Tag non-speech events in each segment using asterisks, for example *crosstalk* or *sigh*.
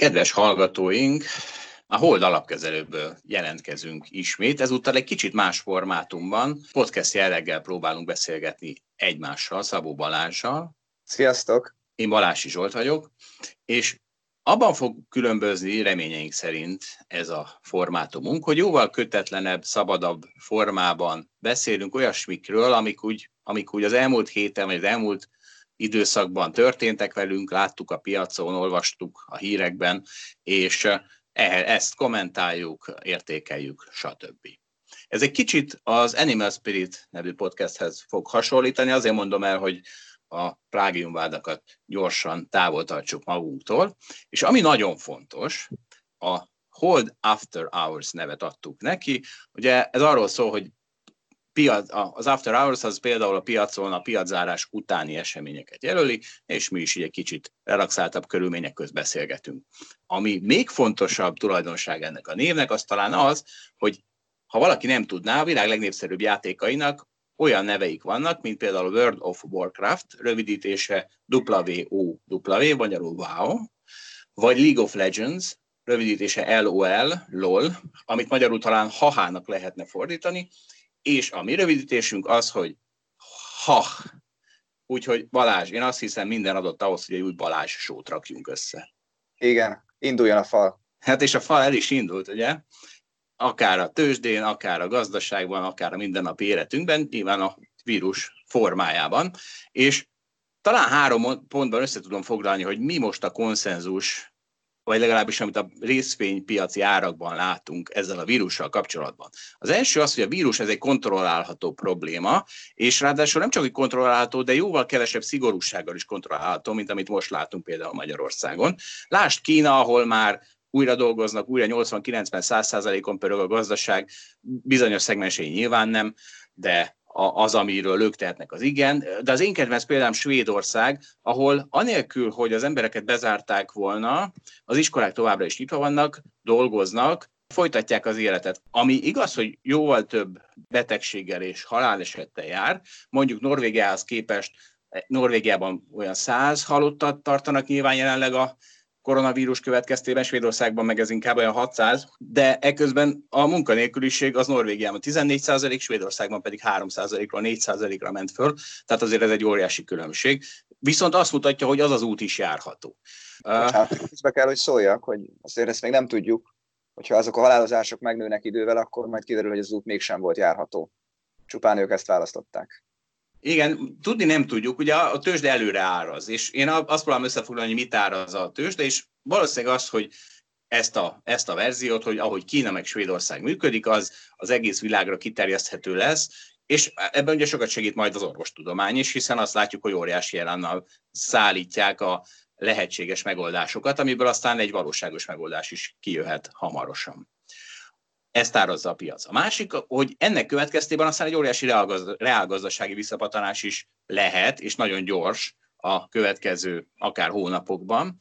Kedves hallgatóink, a Hold alapkezelőből jelentkezünk ismét, ezúttal egy kicsit más formátumban, podcast jelleggel próbálunk beszélgetni egymással, Szabó Balázsjal. Sziasztok! Én Balási Zsolt vagyok, és abban fog különbözni reményeink szerint ez a formátumunk, hogy jóval kötetlenebb, szabadabb formában beszélünk olyasmikről, amik úgy, amik úgy az elmúlt héten, vagy az elmúlt időszakban történtek velünk, láttuk a piacon, olvastuk a hírekben, és ezt kommentáljuk, értékeljük, stb. Ez egy kicsit az Animal Spirit nevű podcasthez fog hasonlítani, azért mondom el, hogy a plágiumvádakat gyorsan távol tartsuk magunktól, és ami nagyon fontos, a Hold After Hours nevet adtuk neki. Ugye ez arról szól, hogy piac, az after hours az például a piacon a piaczárás utáni eseményeket jelöli, és mi is így egy kicsit relaxáltabb körülmények közt beszélgetünk. Ami még fontosabb tulajdonság ennek a névnek, az talán az, hogy ha valaki nem tudná, a világ legnépszerűbb játékainak olyan neveik vannak, mint például World of Warcraft, rövidítése WOW, magyarul WoW, vagy League of Legends, rövidítése LOL, LOL, amit magyarul talán hahának lehetne fordítani, és a mi rövidítésünk az, hogy ha. Úgyhogy Balázs, én azt hiszem minden adott ahhoz, hogy egy új Balázs sót rakjunk össze. Igen, induljon a fal. Hát és a fal el is indult, ugye? Akár a tőzsdén, akár a gazdaságban, akár a mindennapi életünkben, nyilván a vírus formájában. És talán három pontban össze tudom foglalni, hogy mi most a konszenzus vagy legalábbis amit a részvénypiaci árakban látunk ezzel a vírussal kapcsolatban. Az első az, hogy a vírus ez egy kontrollálható probléma, és ráadásul nem csak egy kontrollálható, de jóval kevesebb szigorúsággal is kontrollálható, mint amit most látunk például Magyarországon. Lásd Kína, ahol már újra dolgoznak, újra 80-90-100 százalékon pörög a gazdaság, bizonyos szegmensei nyilván nem, de az, amiről ők tehetnek az igen. De az én kedvenc példám Svédország, ahol anélkül, hogy az embereket bezárták volna, az iskolák továbbra is nyitva vannak, dolgoznak, folytatják az életet. Ami igaz, hogy jóval több betegséggel és halálesettel jár, mondjuk Norvégiához képest Norvégiában olyan száz halottat tartanak nyilván jelenleg a koronavírus következtében, Svédországban meg ez inkább olyan 600, de eközben a munkanélküliség az Norvégiában 14 százalék, Svédországban pedig 3 százalékról 4 százalékra ment föl, tehát azért ez egy óriási különbség. Viszont azt mutatja, hogy az az út is járható. Hát, közbe kell, hogy szóljak, hogy azért ezt még nem tudjuk, hogyha azok a halálozások megnőnek idővel, akkor majd kiderül, hogy az út mégsem volt járható. Csupán ők ezt választották. Igen, tudni nem tudjuk, ugye a tőzsde előre áraz, és én azt próbálom összefoglalni, hogy mit áraz a tőzsde, és valószínűleg az, hogy ezt a, ezt a verziót, hogy ahogy Kína meg Svédország működik, az az egész világra kiterjeszthető lesz, és ebben ugye sokat segít majd az orvostudomány is, hiszen azt látjuk, hogy óriási jelennel szállítják a lehetséges megoldásokat, amiből aztán egy valóságos megoldás is kijöhet hamarosan ezt árazza a piac. A másik, hogy ennek következtében aztán egy óriási reálgazdasági visszapatanás is lehet, és nagyon gyors a következő akár hónapokban.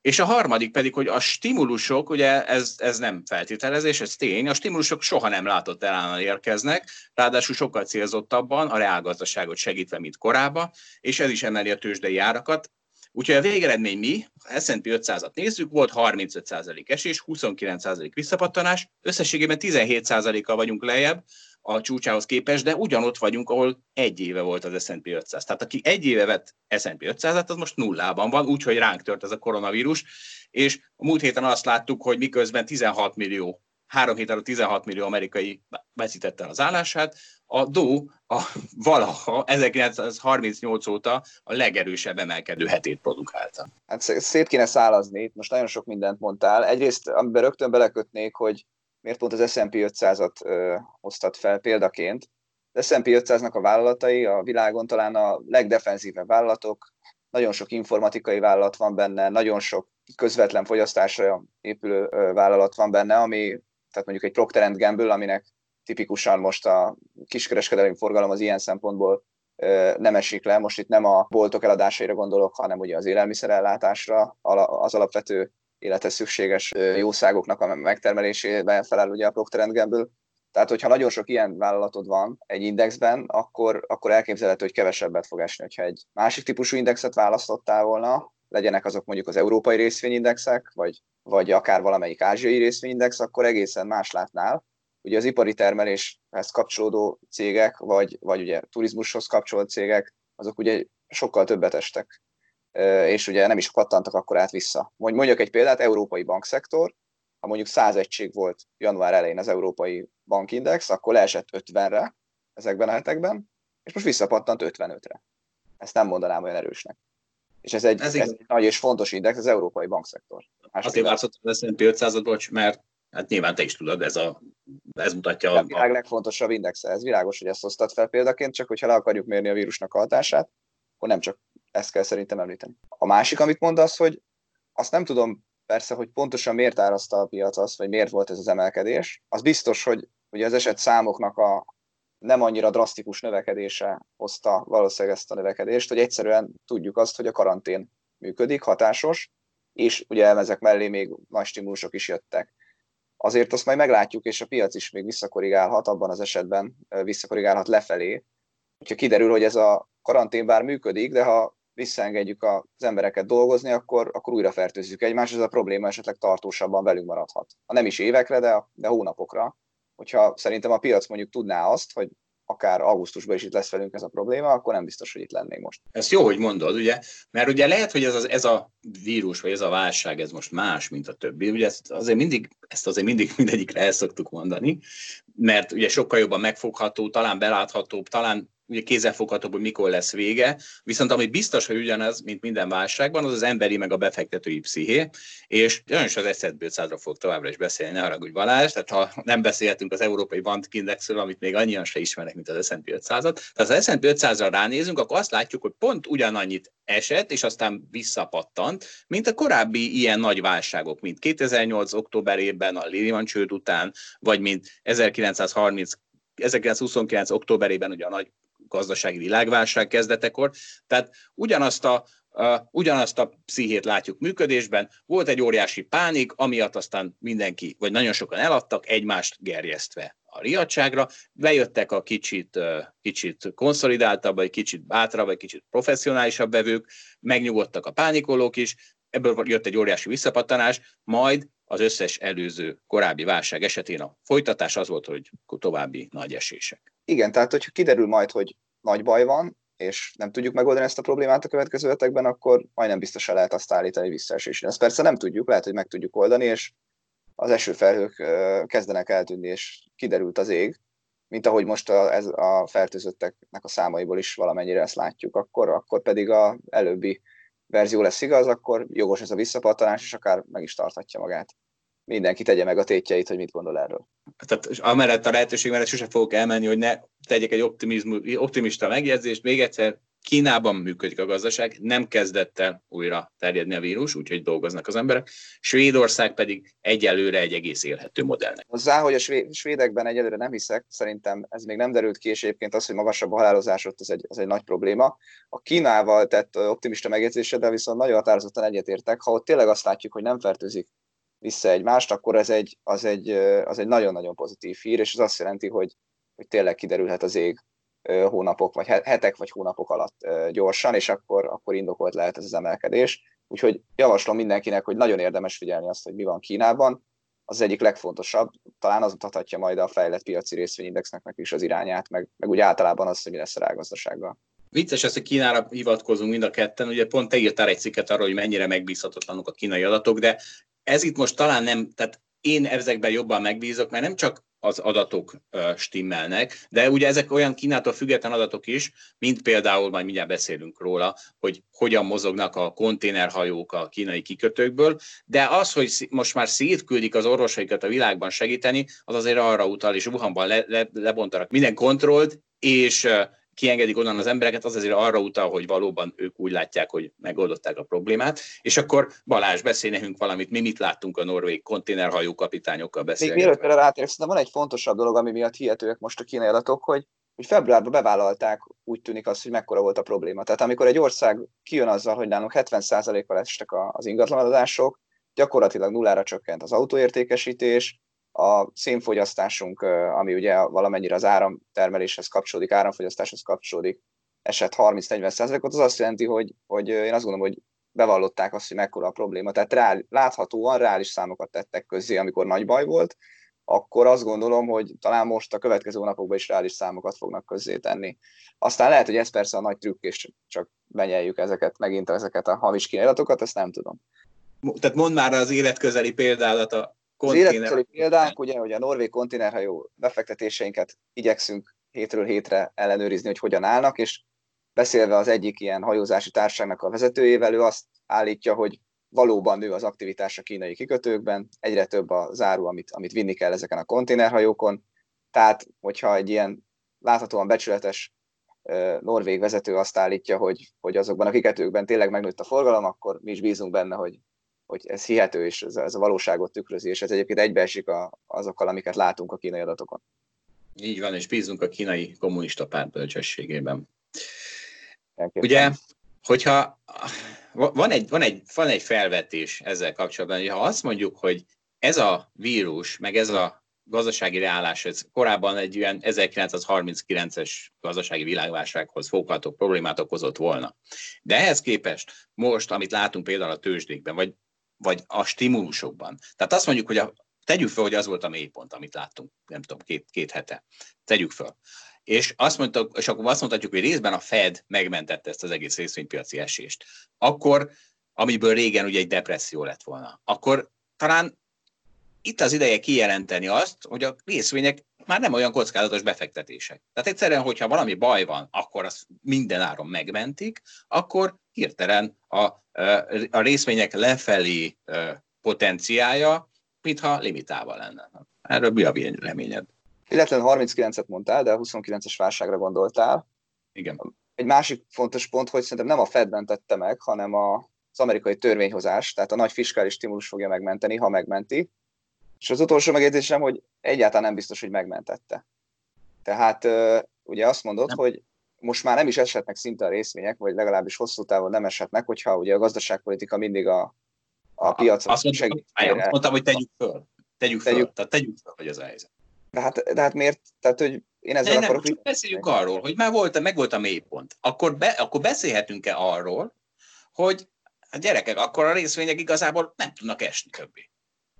És a harmadik pedig, hogy a stimulusok, ugye ez, ez nem feltételezés, ez tény, a stimulusok soha nem látott elállal érkeznek, ráadásul sokkal célzottabban, a reálgazdaságot segítve, mint korábban, és ez is emeli a tőzsdei árakat. Úgyhogy a végeredmény mi, ha S&P 500-at nézzük, volt 35% esés, 29% visszapattanás, összességében 17%-kal vagyunk lejjebb a csúcsához képest, de ugyanott vagyunk, ahol egy éve volt az S&P 500. Tehát aki egy éve vett S&P 500-at, az most nullában van, úgyhogy ránk tört ez a koronavírus, és a múlt héten azt láttuk, hogy miközben 16 millió három hét alatt 16 millió amerikai veszítette az állását, a DO a *laughs* valaha 1938 óta a legerősebb emelkedő hetét produkálta. Hát szét kéne szálazni, most nagyon sok mindent mondtál. Egyrészt, amiben rögtön belekötnék, hogy miért pont az S&P 500-at ö, hoztat fel példaként. Az S&P 500-nak a vállalatai a világon talán a legdefenzívebb vállalatok, nagyon sok informatikai vállalat van benne, nagyon sok közvetlen fogyasztásra épülő vállalat van benne, ami tehát mondjuk egy Procter Gamble, aminek tipikusan most a kiskereskedelmi forgalom az ilyen szempontból nem esik le. Most itt nem a boltok eladásaira gondolok, hanem ugye az élelmiszerellátásra, az alapvető életes szükséges jószágoknak a megtermelésében felel ugye a Procter Gamble. Tehát, hogyha nagyon sok ilyen vállalatod van egy indexben, akkor, akkor elképzelhető, hogy kevesebbet fog esni. Hogyha egy másik típusú indexet választottál volna, legyenek azok mondjuk az európai részvényindexek, vagy, vagy akár valamelyik ázsiai részvényindex, akkor egészen más látnál. Ugye az ipari termeléshez kapcsolódó cégek, vagy, vagy ugye turizmushoz kapcsolódó cégek, azok ugye sokkal többet estek, és ugye nem is pattantak akkor át vissza. Mondjak egy példát, európai bankszektor, ha mondjuk 100 egység volt január elején az európai bankindex, akkor leesett 50-re ezekben a hetekben, és most visszapattant 55-re. Ezt nem mondanám olyan erősnek. És ez egy, ez, ez egy nagy és fontos index, az európai bankszektor. Azért változtattam az S&P 500 mert hát nyilván te is tudod, ez, a, ez mutatja a... A világ legfontosabb indexe, ez világos, hogy ezt hoztad fel példaként, csak hogyha le akarjuk mérni a vírusnak a hatását, akkor nem csak ezt kell szerintem említeni. A másik, amit mondasz, hogy azt nem tudom persze, hogy pontosan miért árazta a piac azt, vagy miért volt ez az emelkedés. Az biztos, hogy ugye az eset számoknak a nem annyira drasztikus növekedése hozta valószínűleg ezt a növekedést, hogy egyszerűen tudjuk azt, hogy a karantén működik, hatásos, és ugye ezek mellé még nagy stimulusok is jöttek. Azért azt majd meglátjuk, és a piac is még visszakorrigálhat, abban az esetben visszakorrigálhat lefelé, hogyha kiderül, hogy ez a karantén bár működik, de ha visszaengedjük az embereket dolgozni, akkor, akkor újra fertőzzük egymást, ez a probléma esetleg tartósabban velünk maradhat. Ha nem is évekre, de, de hónapokra. Hogyha szerintem a piac mondjuk tudná azt, hogy akár augusztusban is itt lesz velünk ez a probléma, akkor nem biztos, hogy itt lennénk most. Ez jó, hogy mondod, ugye? Mert ugye lehet, hogy ez, az, ez a vírus, vagy ez a válság, ez most más, mint a többi. Ugye ezt azért mindig, ezt azért mindig mindegyikre el szoktuk mondani, mert ugye sokkal jobban megfogható, talán beláthatóbb, talán ugye kézzelfogható, hogy mikor lesz vége, viszont ami biztos, hogy ugyanaz, mint minden válságban, az az emberi meg a befektetői psziché, és olyan is az S&P 500-ról fog továbbra is beszélni, ne haragudj Balázs, tehát ha nem beszélhetünk az európai Indexről, amit még annyian se ismernek, mint az S&P 500-at, tehát az S&P 500-ra ránézünk, akkor azt látjuk, hogy pont ugyanannyit esett, és aztán visszapattant, mint a korábbi ilyen nagy válságok, mint 2008. októberében a Lehman csőd után, vagy mint 1930 1929. októberében ugye a nagy gazdasági világválság kezdetekor. Tehát ugyanazt a, uh, ugyanazt a pszichét látjuk működésben. Volt egy óriási pánik, amiatt aztán mindenki, vagy nagyon sokan eladtak, egymást gerjesztve a riadságra, bejöttek a kicsit, kicsit konszolidáltabb, vagy kicsit bátrabb, vagy kicsit professzionálisabb vevők, megnyugodtak a pánikolók is, ebből jött egy óriási visszapattanás, majd az összes előző korábbi válság esetén a folytatás az volt, hogy további nagy esések. Igen, tehát hogyha kiderül majd, hogy nagy baj van, és nem tudjuk megoldani ezt a problémát a következő hetekben, akkor majdnem biztosan lehet azt állítani visszaesésre. Ezt persze nem tudjuk, lehet, hogy meg tudjuk oldani, és az esőfelhők kezdenek eltűnni, és kiderült az ég, mint ahogy most a, ez a fertőzötteknek a számaiból is valamennyire ezt látjuk, akkor, akkor pedig a előbbi verzió lesz igaz, akkor jogos ez a visszapattanás, és akár meg is tarthatja magát mindenki tegye meg a tétjeit, hogy mit gondol erről. Tehát amellett a lehetőség mellett sose fogok elmenni, hogy ne tegyek egy optimista megjegyzést. Még egyszer, Kínában működik a gazdaság, nem kezdett el újra terjedni a vírus, úgyhogy dolgoznak az emberek. Svédország pedig egyelőre egy egész élhető modellnek. Hozzá, hogy a svédekben egyelőre nem hiszek, szerintem ez még nem derült ki, és egyébként az, hogy magasabb a halálozás ott, az egy, az egy nagy probléma. A Kínával tett optimista megjegyzéseddel viszont nagyon határozottan egyetértek, ha ott tényleg azt látjuk, hogy nem fertőzik vissza egymást, akkor ez egy, az, egy, az egy nagyon-nagyon pozitív hír, és ez azt jelenti, hogy, hogy tényleg kiderülhet az ég hónapok, vagy hetek, vagy hónapok alatt gyorsan, és akkor, akkor indokolt lehet ez az emelkedés. Úgyhogy javaslom mindenkinek, hogy nagyon érdemes figyelni azt, hogy mi van Kínában. Az egyik legfontosabb, talán az mutathatja majd a fejlett piaci részvényindexnek is az irányát, meg, meg úgy általában az, hogy mi lesz a rágazdasággal. Vicces ez, hogy Kínára hivatkozunk mind a ketten. Ugye pont te írtál egy cikket arról, hogy mennyire megbízhatatlanok a kínai adatok, de ez itt most talán nem, tehát én ezekben jobban megbízok, mert nem csak az adatok stimmelnek, de ugye ezek olyan Kínától független adatok is, mint például, majd mindjárt beszélünk róla, hogy hogyan mozognak a konténerhajók a kínai kikötőkből, de az, hogy most már szétküldik az orvosaikat a világban segíteni, az azért arra utal, és Wuhanban le, le, lebontanak minden kontrollt, és kiengedik onnan az embereket, az azért arra utal, hogy valóban ők úgy látják, hogy megoldották a problémát. És akkor Balázs, beszélj nekünk valamit, mi mit láttunk a norvég konténerhajó kapitányokkal beszélni. Még mielőtt erre rátérsz, van egy fontosabb dolog, ami miatt hihetőek most a kínai adatok, hogy hogy februárban bevállalták, úgy tűnik az, hogy mekkora volt a probléma. Tehát amikor egy ország kijön azzal, hogy nálunk 70%-kal estek az ingatlanadások, gyakorlatilag nullára csökkent az autóértékesítés, a szénfogyasztásunk, ami ugye valamennyire az áramtermeléshez kapcsolódik, áramfogyasztáshoz kapcsolódik, esett 30-40 százalékot, az azt jelenti, hogy, hogy én azt gondolom, hogy bevallották azt, hogy mekkora a probléma. Tehát reál, láthatóan reális számokat tettek közzé, amikor nagy baj volt, akkor azt gondolom, hogy talán most a következő napokban is reális számokat fognak közzé tenni. Aztán lehet, hogy ez persze a nagy trükk, és csak benyeljük ezeket, megint ezeket a hamis kínálatokat, ezt nem tudom. Tehát mondd már az életközeli példádat a. Az életközeli példánk, ugye, hogy a norvég konténerhajó befektetéseinket igyekszünk hétről hétre ellenőrizni, hogy hogyan állnak, és beszélve az egyik ilyen hajózási társaságnak a vezetőjével, ő azt állítja, hogy valóban nő az aktivitás a kínai kikötőkben, egyre több a záru, amit, amit vinni kell ezeken a konténerhajókon. Tehát, hogyha egy ilyen láthatóan becsületes norvég vezető azt állítja, hogy, hogy azokban a kikötőkben tényleg megnőtt a forgalom, akkor mi is bízunk benne, hogy, hogy ez hihető, és ez, ez a valóságot tükrözi, és ez egyébként egybeesik a, azokkal, amiket látunk a kínai adatokon. Így van, és bízunk a kínai kommunista párt bölcsességében. Ugye, hogyha van egy, van, egy, van egy felvetés ezzel kapcsolatban, hogy ha azt mondjuk, hogy ez a vírus, meg ez a gazdasági leállás, ez korábban egy ilyen 1939-es gazdasági világválsághoz fogható problémát okozott volna. De ehhez képest most, amit látunk például a tőzsdékben, vagy, vagy a stimulusokban, tehát azt mondjuk, hogy a, tegyük fel, hogy az volt a mélypont, amit láttunk, nem tudom, két, két hete. Tegyük fel és azt mondtuk, és akkor azt mondhatjuk, hogy részben a Fed megmentette ezt az egész részvénypiaci esést. Akkor, amiből régen ugye egy depresszió lett volna, akkor talán itt az ideje kijelenteni azt, hogy a részvények már nem olyan kockázatos befektetések. Tehát egyszerűen, hogyha valami baj van, akkor azt minden áron megmentik, akkor hirtelen a, a részvények lefelé potenciája, mintha limitálva lenne. Erről mi a reményed? Illetve 39-et mondtál, de a 29-es válságra gondoltál. Igen. Egy másik fontos pont, hogy szerintem nem a Fed mentette meg, hanem a, az amerikai törvényhozás, tehát a nagy fiskális stimulus fogja megmenteni, ha megmenti. És az utolsó megjegyzésem, hogy egyáltalán nem biztos, hogy megmentette. Tehát ugye azt mondod, nem. hogy most már nem is eshetnek szinte a részvények, vagy legalábbis hosszú távon nem eshetnek, hogyha ugye a gazdaságpolitika mindig a, a piacon azt segít. Azt mondtam, hogy tegyük föl. Tegyük föl. Tegyük, tehát tegyük föl, hogy az a helyzet. De hát, de hát miért? Tehát, hogy én ezzel nem, akarok... Nem, beszéljünk arról, hogy már volt, meg volt a mélypont. Akkor, be, akkor beszélhetünk-e arról, hogy a gyerekek, akkor a részvények igazából nem tudnak esni többé.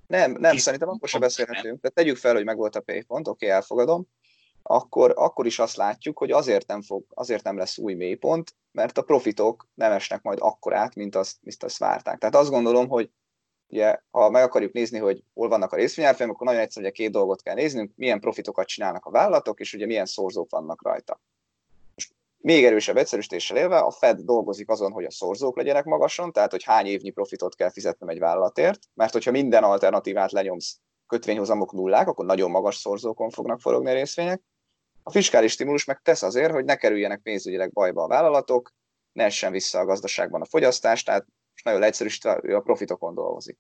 Nem, nem, Kis, szerintem akkor sem beszélhetünk. Tehát tegyük fel, hogy megvolt a mélypont, oké, okay, elfogadom. Akkor, akkor is azt látjuk, hogy azért nem, fog, azért nem lesz új mélypont, mert a profitok nem esnek majd akkorát, mint azt, mint azt várták. Tehát azt gondolom, hogy ugye, ha meg akarjuk nézni, hogy hol vannak a részvényárfolyamok, akkor nagyon egyszerű, hogy két dolgot kell néznünk, milyen profitokat csinálnak a vállalatok, és ugye milyen szorzók vannak rajta. Most még erősebb egyszerűsítéssel élve, a Fed dolgozik azon, hogy a szorzók legyenek magason, tehát hogy hány évnyi profitot kell fizetnem egy vállalatért, mert hogyha minden alternatívát lenyomsz, kötvényhozamok nullák, akkor nagyon magas szorzókon fognak forogni a részvények. A fiskális stimulus meg tesz azért, hogy ne kerüljenek pénzügyileg bajba a vállalatok, ne essen vissza a gazdaságban a fogyasztás, tehát most nagyon leegyszerűsítve ő a profitokon dolgozik.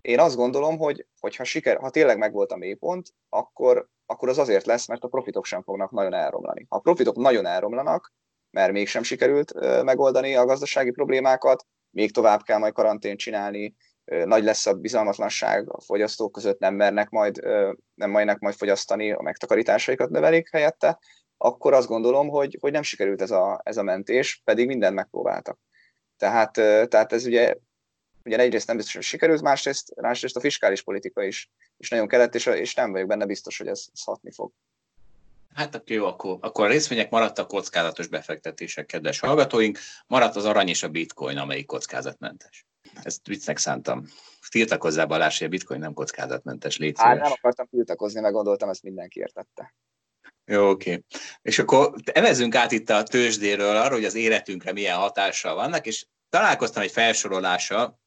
Én azt gondolom, hogy, hogy ha, siker, ha tényleg megvolt a mélypont, akkor, akkor az azért lesz, mert a profitok sem fognak nagyon elromlani. Ha a profitok nagyon elromlanak, mert mégsem sikerült megoldani a gazdasági problémákat, még tovább kell majd karantént csinálni, nagy lesz a bizalmatlanság, a fogyasztók között nem mernek majd, nem majdnek majd fogyasztani, a megtakarításaikat növelik helyette, akkor azt gondolom, hogy, hogy nem sikerült ez a, ez a mentés, pedig mindent megpróbáltak. Tehát, tehát ez ugye, ugye egyrészt nem biztos, hogy sikerült, másrészt, másrészt a fiskális politika is, is nagyon kellett, és, és nem vagyok benne biztos, hogy ez, ez hatni fog. Hát akkor jó, akkor, akkor a részvények maradtak kockázatos befektetések, kedves hallgatóink, maradt az arany és a bitcoin, amelyik kockázatmentes. Ezt viccnek szántam. Tiltakozzá Balázs, hogy a bitcoin nem kockázatmentes, légy Hát nem akartam tiltakozni, meg gondoltam, ezt mindenki értette. Jó, oké. És akkor evezünk át itt a tőzsdéről arra, hogy az életünkre milyen hatással vannak, és találkoztam egy felsorolással,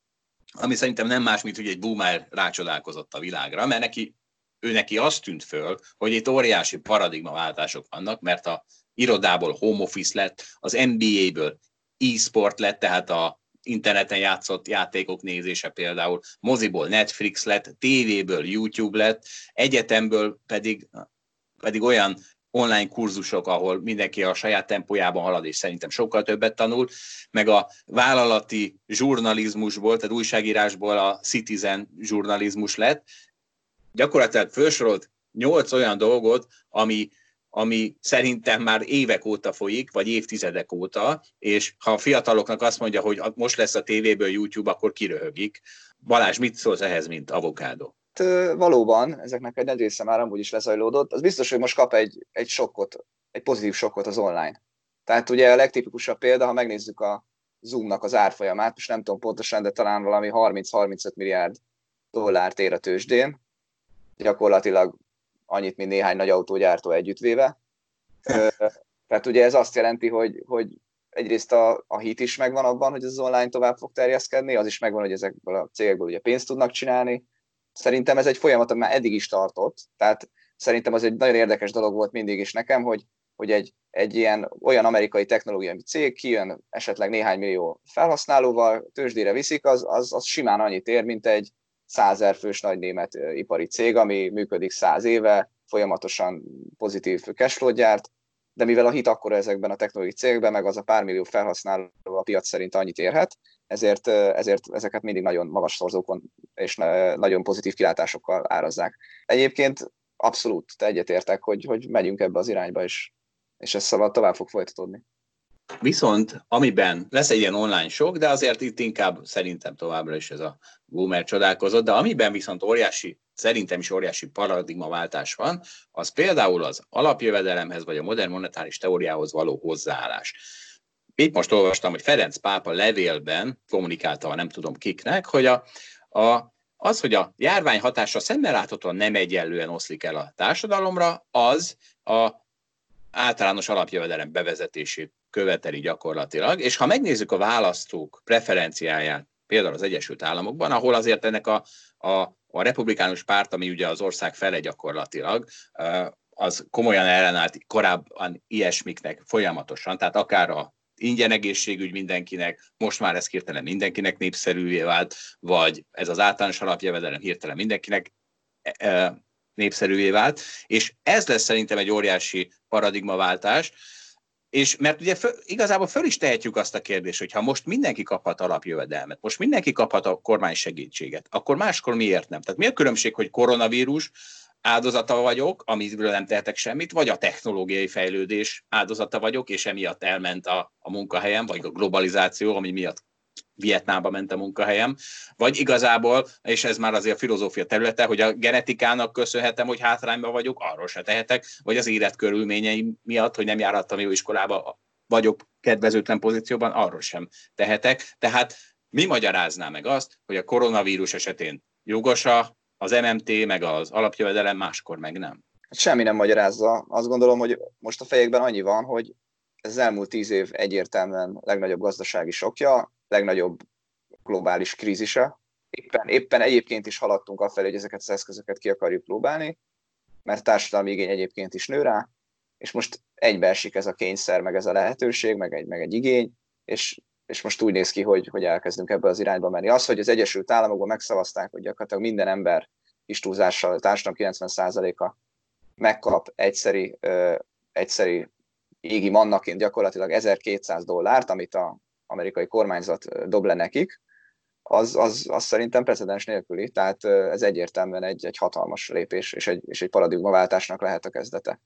ami szerintem nem más, mint hogy egy boomer rácsodálkozott a világra, mert neki, ő neki azt tűnt föl, hogy itt óriási paradigmaváltások vannak, mert a irodából home office lett, az NBA-ből e-sport lett, tehát a interneten játszott játékok nézése például, moziból Netflix lett, tévéből YouTube lett, egyetemből pedig pedig olyan online kurzusok, ahol mindenki a saját tempójában halad, és szerintem sokkal többet tanul, meg a vállalati zsurnalizmusból, tehát újságírásból a citizen zsurnalizmus lett. Gyakorlatilag felsorolt nyolc olyan dolgot, ami ami szerintem már évek óta folyik, vagy évtizedek óta, és ha a fiataloknak azt mondja, hogy most lesz a tévéből YouTube, akkor kiröhögik. Balázs, mit szólsz ehhez, mint avokádó? Valóban, ezeknek egy nagy része már amúgy is lezajlódott. Az biztos, hogy most kap egy, egy sokkot, egy pozitív sokkot az online. Tehát ugye a legtipikusabb példa, ha megnézzük a Zoomnak az árfolyamát, most nem tudom pontosan, de talán valami 30-35 milliárd dollárt ér a tőzsdén, gyakorlatilag annyit, mint néhány nagy autógyártó együttvéve. Tehát ugye ez azt jelenti, hogy, hogy egyrészt a, a hit is megvan abban, hogy az online tovább fog terjeszkedni, az is megvan, hogy ezekből a cégekből ugye pénzt tudnak csinálni. Szerintem ez egy folyamat, ami már eddig is tartott, tehát szerintem az egy nagyon érdekes dolog volt mindig is nekem, hogy, hogy egy, egy ilyen olyan amerikai technológiai cég kijön esetleg néhány millió felhasználóval, tőzsdére viszik, az, az, az simán annyit ér, mint egy százer fős nagy német ipari cég, ami működik száz éve, folyamatosan pozitív cashflow gyárt, de mivel a hit akkor ezekben a technológiai cégekben, meg az a pár millió felhasználó a piac szerint annyit érhet, ezért, ezért ezeket mindig nagyon magas szorzókon és nagyon pozitív kilátásokkal árazzák. Egyébként abszolút te egyetértek, hogy, hogy megyünk ebbe az irányba, és, és ez szabad tovább fog folytatódni. Viszont amiben lesz egy ilyen online sok, de azért itt inkább szerintem továbbra is ez a boomer csodálkozott, de amiben viszont óriási, szerintem is óriási paradigmaváltás van, az például az alapjövedelemhez vagy a modern monetáris teóriához való hozzáállás. Itt most olvastam, hogy Ferenc pápa levélben kommunikálta, nem tudom kiknek, hogy a, a, az, hogy a járvány hatása szemmel láthatóan nem egyenlően oszlik el a társadalomra, az a általános alapjövedelem bevezetését követeli gyakorlatilag, és ha megnézzük a választók preferenciáját, például az Egyesült Államokban, ahol azért ennek a, a, a republikánus párt, ami ugye az ország fele gyakorlatilag, az komolyan ellenállt korábban ilyesmiknek folyamatosan, tehát akár a ingyen egészségügy mindenkinek, most már ez hirtelen mindenkinek népszerűvé vált, vagy ez az általános alapjövedelem hirtelen mindenkinek népszerűvé vált, és ez lesz szerintem egy óriási paradigmaváltás, és mert ugye föl, igazából föl is tehetjük azt a kérdést, hogy ha most mindenki kaphat alapjövedelmet, most mindenki kaphat a kormány segítséget, akkor máskor miért nem? Tehát mi a különbség, hogy koronavírus áldozata vagyok, amiről nem tehetek semmit, vagy a technológiai fejlődés áldozata vagyok, és emiatt elment a, a munkahelyem, vagy a globalizáció, ami miatt Vietnámba ment a munkahelyem, vagy igazából, és ez már azért a filozófia területe, hogy a genetikának köszönhetem, hogy hátrányban vagyok, arról se tehetek, vagy az életkörülményeim miatt, hogy nem járhattam jó iskolába, vagyok kedvezőtlen pozícióban, arról sem tehetek. Tehát mi magyarázná meg azt, hogy a koronavírus esetén jogos az MMT, meg az alapjövedelem, máskor meg nem? Semmi nem magyarázza. Azt gondolom, hogy most a fejekben annyi van, hogy ez az elmúlt tíz év egyértelműen legnagyobb gazdasági sokja, legnagyobb globális krízise. Éppen, éppen egyébként is haladtunk afelé, hogy ezeket az eszközöket ki akarjuk próbálni, mert társadalmi igény egyébként is nő rá, és most egybeesik ez a kényszer, meg ez a lehetőség, meg egy, meg egy igény, és, és most úgy néz ki, hogy, hogy elkezdünk ebbe az irányba menni. Az, hogy az Egyesült Államokban megszavazták, hogy gyakorlatilag minden ember kis túlzással, a társadalom 90%-a megkap egyszeri, ö, egyszeri égi mannaként gyakorlatilag 1200 dollárt, amit a amerikai kormányzat dob le nekik, az, az, az szerintem precedens nélküli, tehát ez egyértelműen egy, egy hatalmas lépés, és egy, és egy paradigmaváltásnak lehet a kezdete.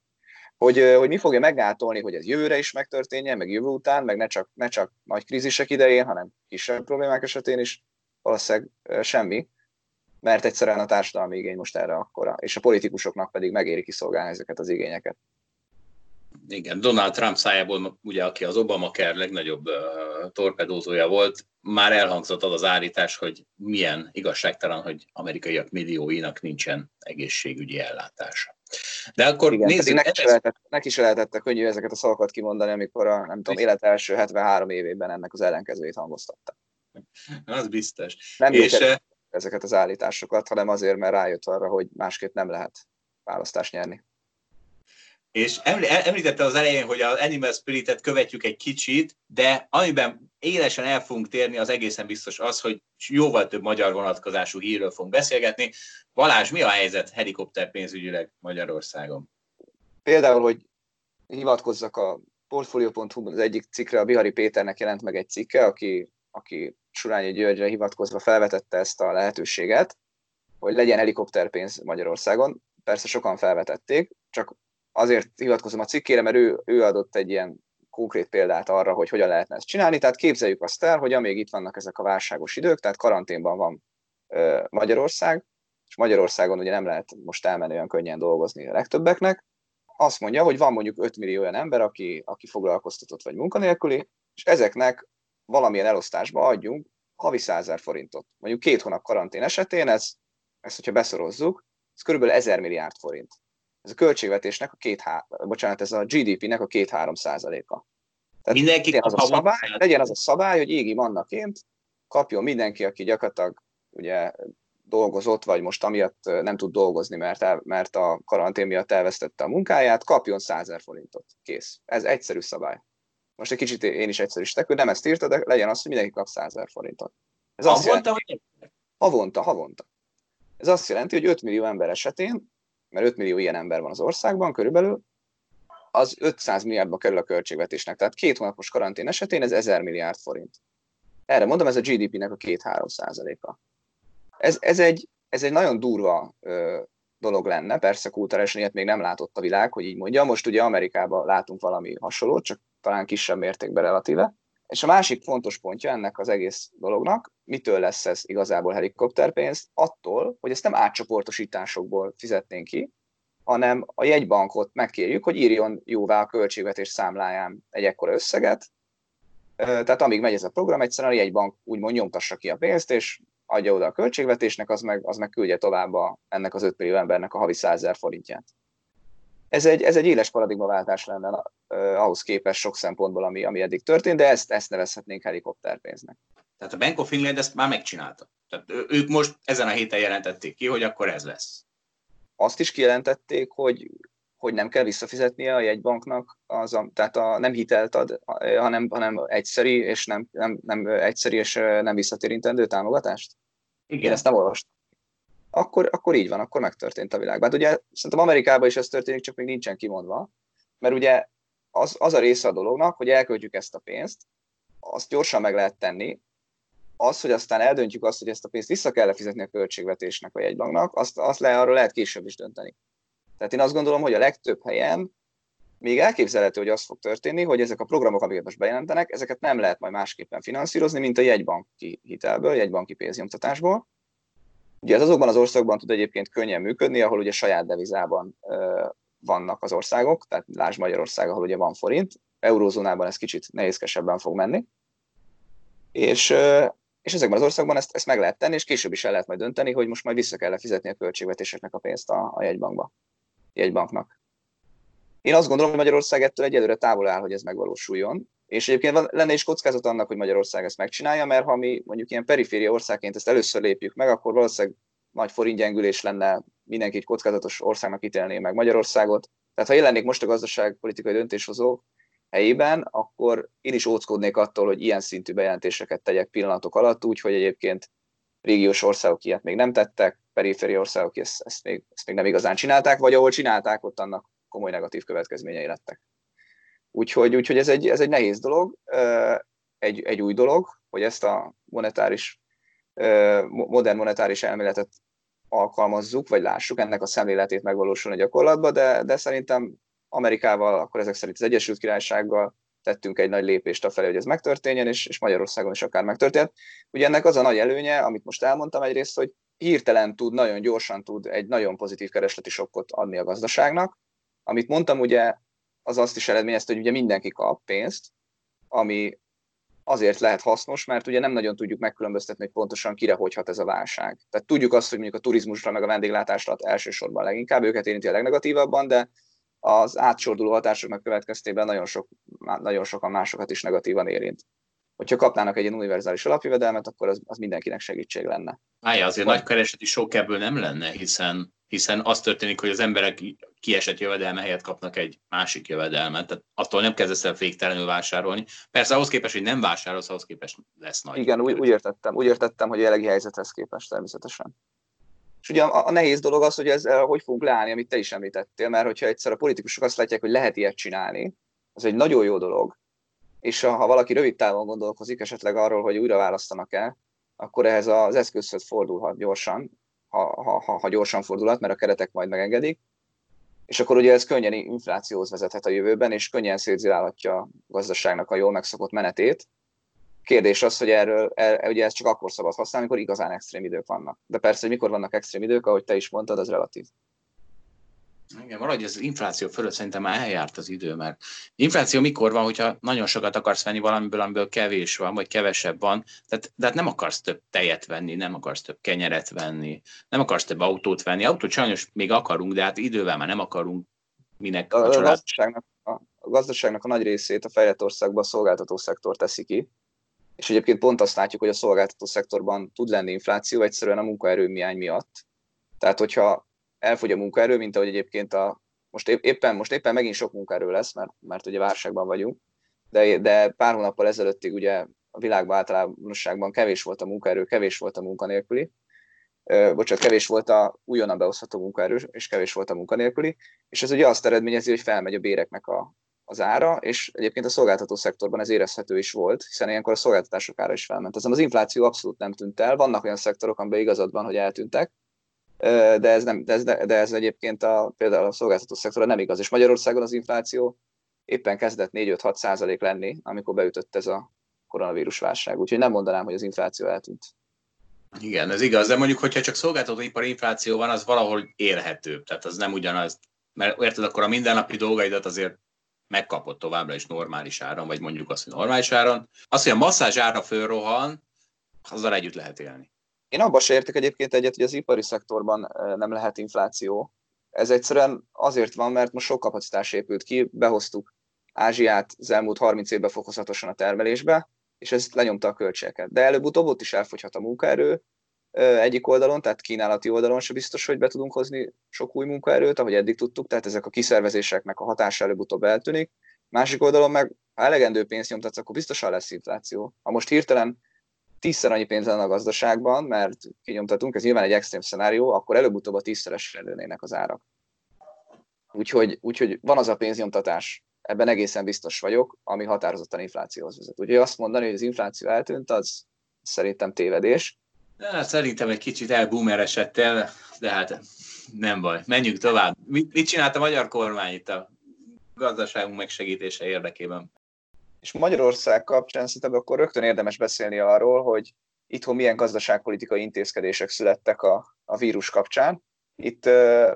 Hogy, hogy mi fogja meggátolni, hogy ez jövőre is megtörténjen, meg jövő után, meg ne csak, ne csak nagy krízisek idején, hanem kisebb problémák esetén is, valószínűleg semmi, mert egyszerűen a társadalmi igény most erre akkora, és a politikusoknak pedig megéri kiszolgálni ezeket az igényeket igen, Donald Trump szájából, ugye, aki az Obamacare legnagyobb uh, torpedózója volt, már elhangzott az az állítás, hogy milyen igazságtalan, hogy amerikaiak millióinak nincsen egészségügyi ellátása. De akkor Igen, nézzük... Neki, ez... lehetett, neki is lehetett könnyű ezeket a szavakat kimondani, amikor a, nem tudom, élet első 73 évében ennek az ellenkezőjét hangoztatta. Az biztos. Nem és, ezeket az állításokat, hanem azért, mert rájött arra, hogy másképp nem lehet választást nyerni. És említette az elején, hogy az Animal Spirit-et követjük egy kicsit, de amiben élesen el fogunk térni, az egészen biztos az, hogy jóval több magyar vonatkozású hírről fogunk beszélgetni. Balázs, mi a helyzet helikopter pénzügyileg Magyarországon? Például, hogy hivatkozzak a portfolio.hu az egyik cikkre, a Bihari Péternek jelent meg egy cikke, aki, aki Surányi Györgyre hivatkozva felvetette ezt a lehetőséget, hogy legyen helikopterpénz Magyarországon. Persze sokan felvetették, csak azért hivatkozom a cikkére, mert ő, ő adott egy ilyen konkrét példát arra, hogy hogyan lehetne ezt csinálni. Tehát képzeljük azt el, hogy amíg itt vannak ezek a válságos idők, tehát karanténban van Magyarország, és Magyarországon ugye nem lehet most elmenni olyan könnyen dolgozni a legtöbbeknek, azt mondja, hogy van mondjuk 5 millió olyan ember, aki, aki foglalkoztatott vagy munkanélküli, és ezeknek valamilyen elosztásba adjunk havi 100 forintot. Mondjuk két hónap karantén esetén, ez, ezt hogyha beszorozzuk, ez körülbelül 1000 milliárd forint. Ez a költségvetésnek a két, há, bocsánat, ez a GDP-nek a két-három százaléka. Tehát mindenki legyen az, a szabály, legyen az a szabály, hogy égi mannaként kapjon mindenki, aki gyakorlatilag ugye dolgozott, vagy most amiatt nem tud dolgozni, mert, el, mert a karantén miatt elvesztette a munkáját, kapjon 100 forintot. Kész. Ez egyszerű szabály. Most egy kicsit én is egyszerűsítek, hogy nem ezt írta, de legyen az, hogy mindenki kap 100 forintot. Ez havonta, jelenti, vagy? Havonta, havonta. Ez azt jelenti, hogy 5 millió ember esetén, mert 5 millió ilyen ember van az országban körülbelül, az 500 milliárdba kerül a költségvetésnek. Tehát két hónapos karantén esetén ez 1000 milliárd forint. Erre mondom, ez a GDP-nek a 2-3 százaléka. Ez, ez, egy, ez egy nagyon durva ö, dolog lenne, persze kulturálisan ilyet még nem látott a világ, hogy így mondja. Most ugye Amerikában látunk valami hasonlót, csak talán kisebb mértékben relatíve. És a másik fontos pontja ennek az egész dolognak, mitől lesz ez igazából helikopterpénz? Attól, hogy ezt nem átcsoportosításokból fizetnénk ki, hanem a jegybankot megkérjük, hogy írjon jóvá a költségvetés számláján egy ekkora összeget. Tehát amíg megy ez a program, egyszerűen a jegybank úgymond nyomtassa ki a pénzt, és adja oda a költségvetésnek, az meg, az meg küldje tovább a, ennek az 5 millió embernek a havi 100 forintját. Ez egy, ez egy éles paradigmaváltás lenne ahhoz képest sok szempontból, ami, ami eddig történt, de ezt, ezt nevezhetnénk helikopterpénznek. Tehát a Bank of England ezt már megcsinálta. Tehát ők most ezen a héten jelentették ki, hogy akkor ez lesz. Azt is kijelentették, hogy, hogy nem kell visszafizetnie a jegybanknak, az a, tehát a, nem hitelt ad, hanem, hanem egyszeri és nem, nem, nem egyszeri és nem visszatérintendő támogatást? Igen. Én ezt nem olvastam. Akkor, akkor így van, akkor megtörtént a világban. Hát ugye szerintem Amerikában is ez történik, csak még nincsen kimondva, mert ugye az, az a része a dolognak, hogy elköltjük ezt a pénzt, azt gyorsan meg lehet tenni, az, hogy aztán eldöntjük azt, hogy ezt a pénzt vissza kell fizetni a költségvetésnek vagy egybanknak, azt, azt le, arról lehet később is dönteni. Tehát én azt gondolom, hogy a legtöbb helyen még elképzelhető, hogy az fog történni, hogy ezek a programok, amiket most bejelentenek, ezeket nem lehet majd másképpen finanszírozni, mint a jegybanki hitelből, jegybanki pénznyomtatásból. Ugye ez azokban az országokban tud egyébként könnyen működni, ahol ugye saját devizában vannak az országok, tehát Lásd Magyarország, ahol ugye van forint, eurózónában ez kicsit nehézkesebben fog menni, és, és ezekben az országban ezt, ezt meg lehet tenni, és később is el lehet majd dönteni, hogy most majd vissza kell fizetni a költségvetéseknek a pénzt a, a jegybankba, jegybanknak. Én azt gondolom, hogy Magyarország ettől egyelőre távol áll, hogy ez megvalósuljon, és egyébként van, lenne is kockázat annak, hogy Magyarország ezt megcsinálja, mert ha mi mondjuk ilyen periféria országként ezt először lépjük meg, akkor valószínűleg nagy forintgyengülés lenne, mindenki egy kockázatos országnak ítélné meg Magyarországot. Tehát ha jelennék most a gazdaságpolitikai döntéshozó helyében, akkor én is óckodnék attól, hogy ilyen szintű bejelentéseket tegyek pillanatok alatt, úgyhogy egyébként régiós országok ilyet még nem tettek, periféri országok ezt, ezt, még, ezt még nem igazán csinálták, vagy ahol csinálták, ott annak komoly negatív következményei lettek. Úgyhogy, úgyhogy ez, egy, ez egy nehéz dolog, egy, egy új dolog, hogy ezt a monetáris, modern monetáris elméletet alkalmazzuk, vagy lássuk, ennek a szemléletét megvalósulni a gyakorlatban, de, de szerintem Amerikával, akkor ezek szerint az Egyesült Királysággal tettünk egy nagy lépést afelé, hogy ez megtörténjen, és, és Magyarországon is akár megtörtént. Ugye ennek az a nagy előnye, amit most elmondtam egyrészt, hogy hirtelen tud, nagyon gyorsan tud egy nagyon pozitív keresleti sokkot adni a gazdaságnak. Amit mondtam, ugye az azt is eredményezte, hogy ugye mindenki kap pénzt, ami azért lehet hasznos, mert ugye nem nagyon tudjuk megkülönböztetni, hogy pontosan kire hogy hat ez a válság. Tehát tudjuk azt, hogy mondjuk a turizmusra meg a vendéglátásra elsősorban leginkább őket érinti a legnegatívabban, de az átsorduló hatásoknak következtében nagyon, sok, nagyon sokan másokat is negatívan érint. Hogyha kapnának egy ilyen univerzális alapjövedelmet, akkor az, az mindenkinek segítség lenne. Állja, azért Vagy... nagy kereseti sok ebből nem lenne, hiszen hiszen az történik, hogy az emberek kiesett jövedelme helyett kapnak egy másik jövedelmet, tehát attól nem kezdesz el féktelenül vásárolni. Persze ahhoz képest, hogy nem vásárolsz, ahhoz képest lesz nagy. Igen, úgy, úgy, értettem, úgy értettem, hogy a jelenlegi helyzethez képest természetesen. És ugye a, a nehéz dolog az, hogy ez eh, hogy fogunk leállni, amit te is említettél, mert hogyha egyszer a politikusok azt látják, hogy lehet ilyet csinálni, az egy nagyon jó dolog, és ha, ha valaki rövid távon gondolkozik esetleg arról, hogy újra választanak el, akkor ehhez az eszközhöz fordulhat gyorsan, ha, ha, ha, ha gyorsan fordulhat, mert a keretek majd megengedik. és akkor ugye ez könnyen inflációhoz vezethet a jövőben, és könnyen szétzilálhatja a gazdaságnak a jól megszokott menetét. Kérdés az, hogy erről, er, ugye ezt csak akkor szabad használni, amikor igazán extrém idők vannak. De persze, hogy mikor vannak extrém idők, ahogy te is mondtad, az relatív. Igen, valahogy az infláció fölött szerintem már eljárt az idő, mert infláció mikor van, hogyha nagyon sokat akarsz venni valamiből, amiből kevés van, vagy kevesebb van, tehát, de hát nem akarsz több tejet venni, nem akarsz több kenyeret venni, nem akarsz több autót venni. Autót sajnos még akarunk, de hát idővel már nem akarunk, minek a, a, gazdaságnak, a, a gazdaságnak a nagy részét a fejlett országban a szolgáltató szektor teszi ki, és egyébként pont azt látjuk, hogy a szolgáltató szektorban tud lenni infláció, egyszerűen a munkaerő miatt. Tehát, hogyha elfogy a munkaerő, mint ahogy egyébként a, most éppen, most éppen megint sok munkaerő lesz, mert, mert ugye válságban vagyunk, de, de pár hónappal ezelőttig ugye a világban általánosságban kevés volt a munkaerő, kevés volt a munkanélküli, bocsánat, kevés volt a újonnan behozható munkaerő, és kevés volt a munkanélküli, és ez ugye azt eredményezi, hogy felmegy a béreknek a, az ára, és egyébként a szolgáltató szektorban ez érezhető is volt, hiszen ilyenkor a szolgáltatások ára is felment. Ezen az infláció abszolút nem tűnt el, vannak olyan szektorok, amiben igazad van, hogy eltűntek, de ez, nem, de ez, de ez egyébként a, például a szolgáltató szektorra nem igaz. És Magyarországon az infláció éppen kezdett 4-5-6 százalék lenni, amikor beütött ez a koronavírus válság. Úgyhogy nem mondanám, hogy az infláció eltűnt. Igen, ez igaz, de mondjuk, hogyha csak szolgáltatóipari infláció van, az valahol érhető. Tehát az nem ugyanaz, mert érted, akkor a mindennapi dolgaidat azért megkapott továbbra is normális áron, vagy mondjuk azt, hogy normális áron. Az, hogy a masszázs ára fölrohan, azzal együtt lehet élni. Én abban se értek egyébként egyet, hogy az ipari szektorban nem lehet infláció. Ez egyszerűen azért van, mert most sok kapacitás épült ki, behoztuk Ázsiát az elmúlt 30 évben fokozatosan a termelésbe, és ez lenyomta a költségeket. De előbb-utóbb ott is elfogyhat a munkaerő egyik oldalon, tehát kínálati oldalon se biztos, hogy be tudunk hozni sok új munkaerőt, ahogy eddig tudtuk, tehát ezek a kiszervezéseknek a hatása előbb-utóbb eltűnik. Másik oldalon meg, ha elegendő pénzt nyomtatsz, akkor biztosan lesz infláció. Ha most hirtelen tízszer annyi pénz lenne a gazdaságban, mert kinyomtatunk, ez nyilván egy extrém szenárió, akkor előbb-utóbb a tízszeres előnének az árak. Úgyhogy, úgyhogy van az a pénznyomtatás, ebben egészen biztos vagyok, ami határozottan inflációhoz vezet. Úgyhogy azt mondani, hogy az infláció eltűnt, az szerintem tévedés. De szerintem egy kicsit elboomeresedett el, de hát nem baj. Menjünk tovább. Mit, mit csinált a magyar kormány itt a gazdaságunk megsegítése érdekében? És Magyarország kapcsán szerintem akkor rögtön érdemes beszélni arról, hogy itthon milyen gazdaságpolitikai intézkedések születtek a, a vírus kapcsán. Itt ö,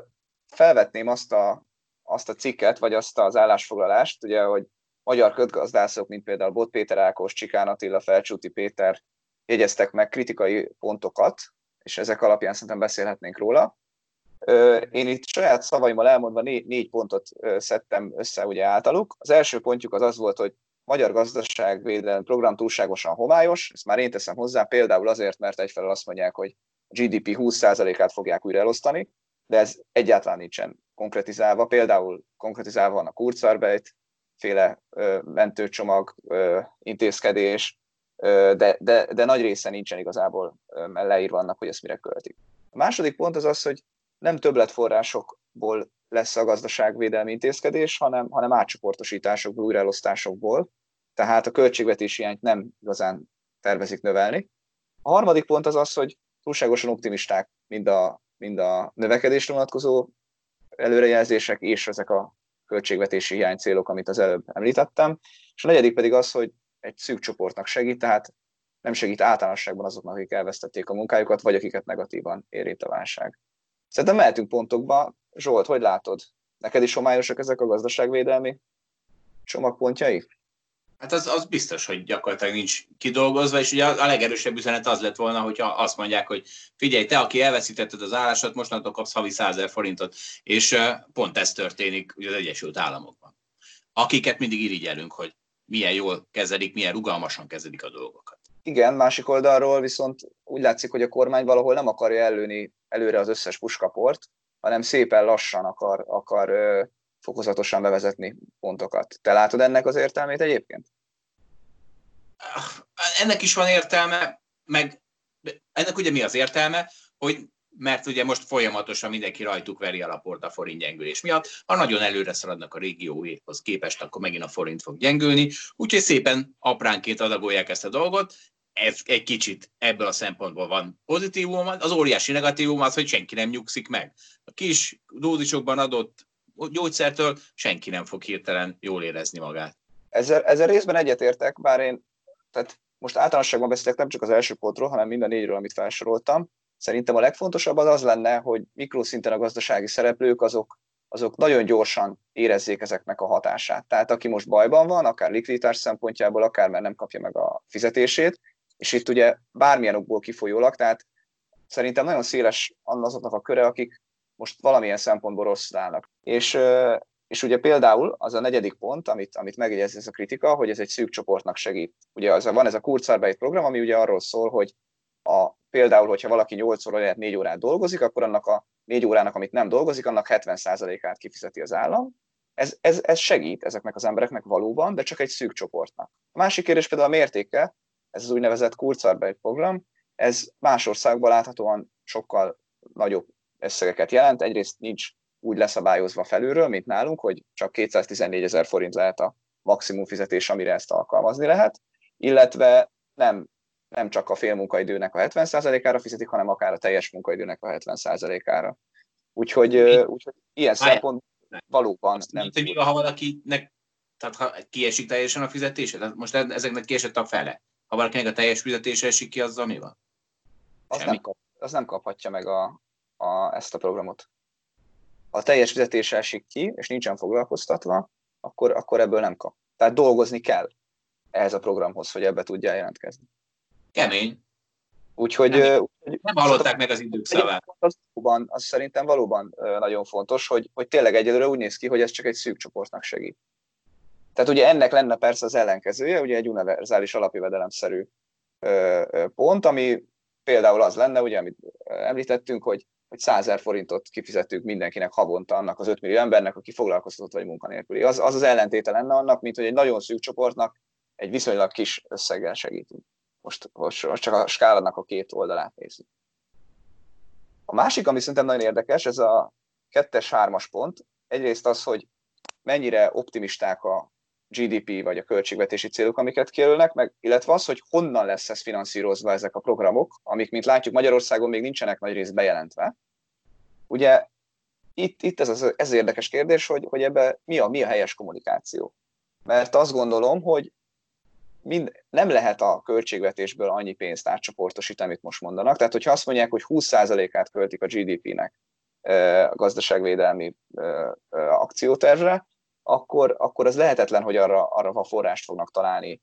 felvetném azt a, azt a cikket, vagy azt az állásfoglalást, ugye, hogy magyar kötgazdászok, mint például Bot Péter Ákos, Csikán Attila, Felcsúti Péter jegyeztek meg kritikai pontokat, és ezek alapján szerintem beszélhetnénk róla. Én itt saját szavaimmal elmondva négy, pontot szedtem össze ugye általuk. Az első pontjuk az az volt, hogy magyar gazdaságvédelmi program túlságosan homályos, ezt már én teszem hozzá, például azért, mert egyfelől azt mondják, hogy GDP 20%-át fogják újra elosztani, de ez egyáltalán nincsen konkretizálva. Például konkretizálva van a Kurzarbeit, féle ö, mentőcsomag, ö, intézkedés, ö, de, de, de nagy része nincsen igazából leírva annak, hogy ezt mire költik. A második pont az az, hogy nem többletforrásokból lesz a gazdaságvédelmi intézkedés, hanem, hanem átcsoportosításokból, újraelosztásokból, tehát a költségvetési hiányt nem igazán tervezik növelni. A harmadik pont az az, hogy túlságosan optimisták mind a, mind a növekedésre vonatkozó előrejelzések és ezek a költségvetési hiány célok, amit az előbb említettem. És a negyedik pedig az, hogy egy szűk csoportnak segít, tehát nem segít általánosságban azoknak, akik elvesztették a munkájukat, vagy akiket negatívan érint a válság. Szerintem mehetünk pontokba. Zsolt, hogy látod? Neked is homályosak ezek a gazdaságvédelmi csomagpontjai? Hát az, az biztos, hogy gyakorlatilag nincs kidolgozva, és ugye a legerősebb üzenet az lett volna, hogyha azt mondják, hogy figyelj, te, aki elveszítetted az állásod, mostantól kapsz havi 100 forintot, és pont ez történik az Egyesült Államokban. Akiket mindig irigyelünk, hogy milyen jól kezelik, milyen rugalmasan kezelik a dolgokat. Igen, másik oldalról viszont úgy látszik, hogy a kormány valahol nem akarja előni előre az összes puskaport, hanem szépen lassan akar, akar fokozatosan bevezetni pontokat. Te látod ennek az értelmét egyébként? Ennek is van értelme, meg ennek ugye mi az értelme, hogy mert ugye most folyamatosan mindenki rajtuk veri a laport a forint gyengülés miatt. Ha nagyon előre szaladnak a régióhoz képest, akkor megint a forint fog gyengülni. Úgyhogy szépen apránként adagolják ezt a dolgot. Ez egy kicsit ebből a szempontból van pozitívum, az óriási negatívum az, hogy senki nem nyugszik meg. A kis dózisokban adott gyógyszertől senki nem fog hirtelen jól érezni magát. Ezzel, ezzel részben egyetértek, bár én tehát most általánosságban beszélek nem csak az első pontról, hanem mind a négyről, amit felsoroltam. Szerintem a legfontosabb az az lenne, hogy mikroszinten a gazdasági szereplők azok, azok nagyon gyorsan érezzék ezeknek a hatását. Tehát aki most bajban van, akár likviditás szempontjából, akár mert nem kapja meg a fizetését, és itt ugye bármilyen okból kifolyólag, tehát szerintem nagyon széles azoknak a köre, akik most valamilyen szempontból rossz állnak. És, és ugye például az a negyedik pont, amit, amit megjegyez ez a kritika, hogy ez egy szűk csoportnak segít. Ugye az, van ez a Kurzarbeit program, ami ugye arról szól, hogy a, például, hogyha valaki 8 óra, lehet 4 órát dolgozik, akkor annak a 4 órának, amit nem dolgozik, annak 70%-át kifizeti az állam. Ez, ez, ez segít ezeknek az embereknek valóban, de csak egy szűk csoportnak. A másik kérdés például a mértéke, ez az úgynevezett Kurzarbeit program, ez más országban láthatóan sokkal nagyobb összegeket jelent. Egyrészt nincs úgy leszabályozva felülről, mint nálunk, hogy csak 214 ezer forint lehet a maximum fizetés, amire ezt alkalmazni lehet, illetve nem, nem csak a fél munkaidőnek a 70%-ára fizetik, hanem akár a teljes munkaidőnek a 70%-ára. Úgyhogy, úgyhogy ilyen szempont valóban nem. Mint, hogy ha valakinek tehát ha kiesik teljesen a fizetése, tehát most ezeknek kiesett a fele. Ha valakinek a teljes fizetése esik ki, azzal mi van? Az nem, kap, az nem kaphatja meg a, a, ezt a programot. Ha a teljes fizetése esik ki, és nincsen foglalkoztatva, akkor, akkor ebből nem kap. Tehát dolgozni kell ehhez a programhoz, hogy ebbe tudja jelentkezni. Kemény. Úgyhogy, nem, úgy, nem hallották meg az idők szavát. Az, valóban, az szerintem valóban nagyon fontos, hogy, hogy tényleg egyelőre úgy néz ki, hogy ez csak egy szűk csoportnak segít. Tehát ugye ennek lenne persze az ellenkezője, ugye egy univerzális alapjövedelemszerű pont, ami például az lenne, ugye, amit említettünk, hogy, hogy 100 forintot kifizetünk mindenkinek havonta annak az 5 millió embernek, aki foglalkoztatott vagy munkanélküli. Az, az az ellentéte lenne annak, mint hogy egy nagyon szűk csoportnak egy viszonylag kis összeggel segítünk. Most, most, most csak a skálának a két oldalát nézzük. A másik, ami szerintem nagyon érdekes, ez a kettes, hármas pont. Egyrészt az, hogy mennyire optimisták a GDP vagy a költségvetési célok, amiket kijelölnek, meg, illetve az, hogy honnan lesz ez finanszírozva ezek a programok, amik, mint látjuk, Magyarországon még nincsenek nagy rész bejelentve. Ugye itt, itt ez, az, ez érdekes kérdés, hogy, hogy ebbe mi a, mi a helyes kommunikáció. Mert azt gondolom, hogy mind, nem lehet a költségvetésből annyi pénzt átcsoportosítani, amit most mondanak. Tehát, hogyha azt mondják, hogy 20%-át költik a GDP-nek a gazdaságvédelmi akciótervre, akkor, akkor az lehetetlen, hogy arra, arra a forrást fognak találni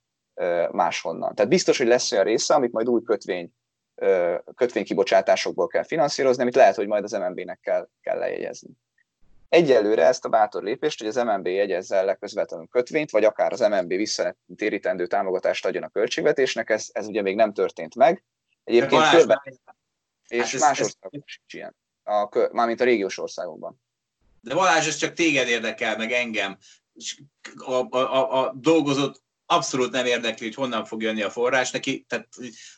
máshonnan. Tehát biztos, hogy lesz olyan része, amit majd új kötvény, kötvénykibocsátásokból kell finanszírozni, amit lehet, hogy majd az MNB-nek kell, kell lejegyezni. Egyelőre ezt a bátor lépést, hogy az MNB jegyezze le közvetlenül kötvényt, vagy akár az MNB visszatérítendő támogatást adjon a költségvetésnek, ez, ez ugye még nem történt meg. Egyébként körben, és hát más országokban sincs ilyen, a, mármint a régiós országokban. De Balázs, ez csak téged érdekel, meg engem. A, a, a, a dolgozott abszolút nem érdekli, hogy honnan fog jönni a forrás neki. Tehát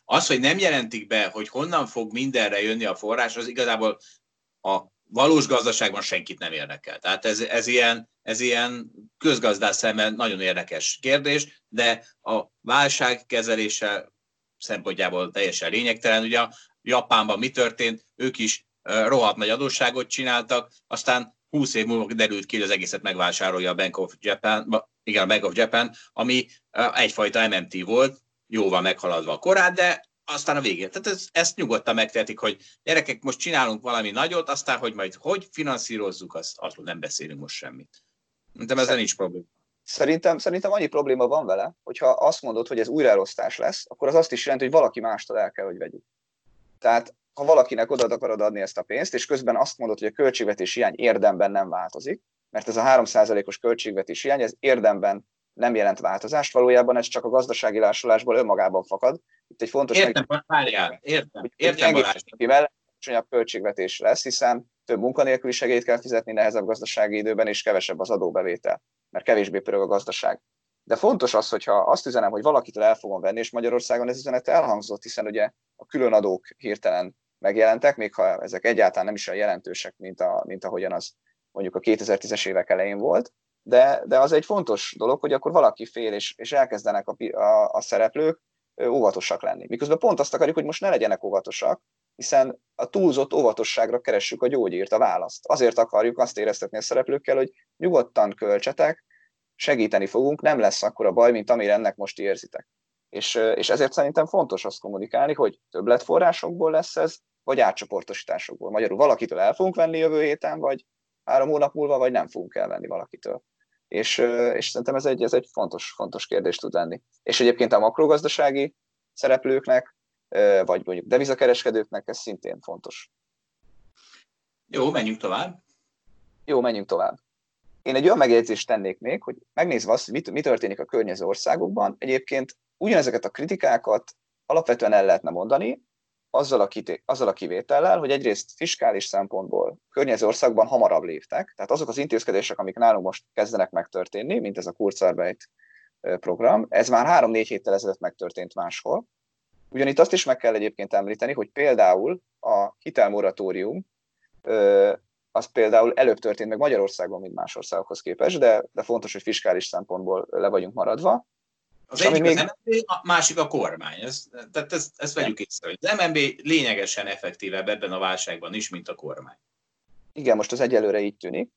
az, hogy nem jelentik be, hogy honnan fog mindenre jönni a forrás, az igazából a valós gazdaságban senkit nem érdekel. Tehát ez, ez, ilyen, ez ilyen közgazdás szemben nagyon érdekes kérdés, de a válság kezelése szempontjából teljesen lényegtelen. Ugye a Japánban mi történt? Ők is rohadt nagy adósságot csináltak, aztán 20 év múlva derült ki, hogy az egészet megvásárolja a Bank of Japan, igen, a Bank of Japan, ami egyfajta MMT volt, jóval meghaladva a korát, de aztán a végén. Tehát ez, ezt nyugodtan megtehetik, hogy gyerekek, most csinálunk valami nagyot, aztán, hogy majd hogy finanszírozzuk, azt, arról nem beszélünk most semmit. Szerintem ezzel nincs probléma. Szerintem, szerintem annyi probléma van vele, hogyha azt mondod, hogy ez újraelosztás lesz, akkor az azt is jelenti, hogy valaki mástól el kell, hogy vegyük. Tehát ha valakinek oda akarod adni ezt a pénzt, és közben azt mondod, hogy a költségvetési hiány érdemben nem változik, mert ez a 3%-os költségvetési hiány, ez érdemben nem jelent változást, valójában ez csak a gazdasági lásolásból önmagában fakad. Itt egy fontos... Értem, meg... várjál, értem, értem Balázs. Alacsonyabb költségvetés lesz, hiszen több munkanélküli segélyt kell fizetni nehezebb gazdasági időben, és kevesebb az adóbevétel, mert kevésbé pörög a gazdaság. De fontos az, hogyha azt üzenem, hogy valakitől el fogom venni, és Magyarországon ez üzenet elhangzott, hiszen ugye a különadók hirtelen megjelentek, még ha ezek egyáltalán nem is olyan jelentősek, mint, a, mint ahogyan az mondjuk a 2010-es évek elején volt, de, de az egy fontos dolog, hogy akkor valaki fél, és, és elkezdenek a, a, a szereplők óvatosak lenni. Miközben pont azt akarjuk, hogy most ne legyenek óvatosak, hiszen a túlzott óvatosságra keressük a gyógyírt, a választ. Azért akarjuk azt éreztetni a szereplőkkel, hogy nyugodtan költsetek, segíteni fogunk, nem lesz akkor a baj, mint amire ennek most érzitek. És, és ezért szerintem fontos azt kommunikálni, hogy többletforrásokból lesz ez, vagy átcsoportosításokból. Magyarul valakitől el fogunk venni jövő héten, vagy három hónap múlva, vagy nem fogunk elvenni valakitől. És, és szerintem ez egy, ez egy fontos, fontos kérdés tud lenni. És egyébként a makrogazdasági szereplőknek, vagy mondjuk devizakereskedőknek ez szintén fontos. Jó, menjünk tovább. Jó, menjünk tovább. Én egy olyan megjegyzést tennék még, hogy megnézve azt, hogy mi történik a környező országokban, egyébként ugyanezeket a kritikákat alapvetően el lehetne mondani, azzal a, kité- azzal a kivétellel, hogy egyrészt fiskális szempontból környező országban hamarabb léptek, tehát azok az intézkedések, amik nálunk most kezdenek megtörténni, mint ez a Kurzarbeit program, ez már három-négy héttel ezelőtt megtörtént máshol. Ugyanitt azt is meg kell egyébként említeni, hogy például a hitelmoratórium az például előbb történt meg Magyarországon, mint más országokhoz képest, de, de fontos, hogy fiskális szempontból le vagyunk maradva. Az egyik még... az MNB, a másik a kormány. Ez, tehát ezt, ezt vegyük észre, hogy az MNB lényegesen effektívebb ebben a válságban is, mint a kormány. Igen, most az egyelőre így tűnik.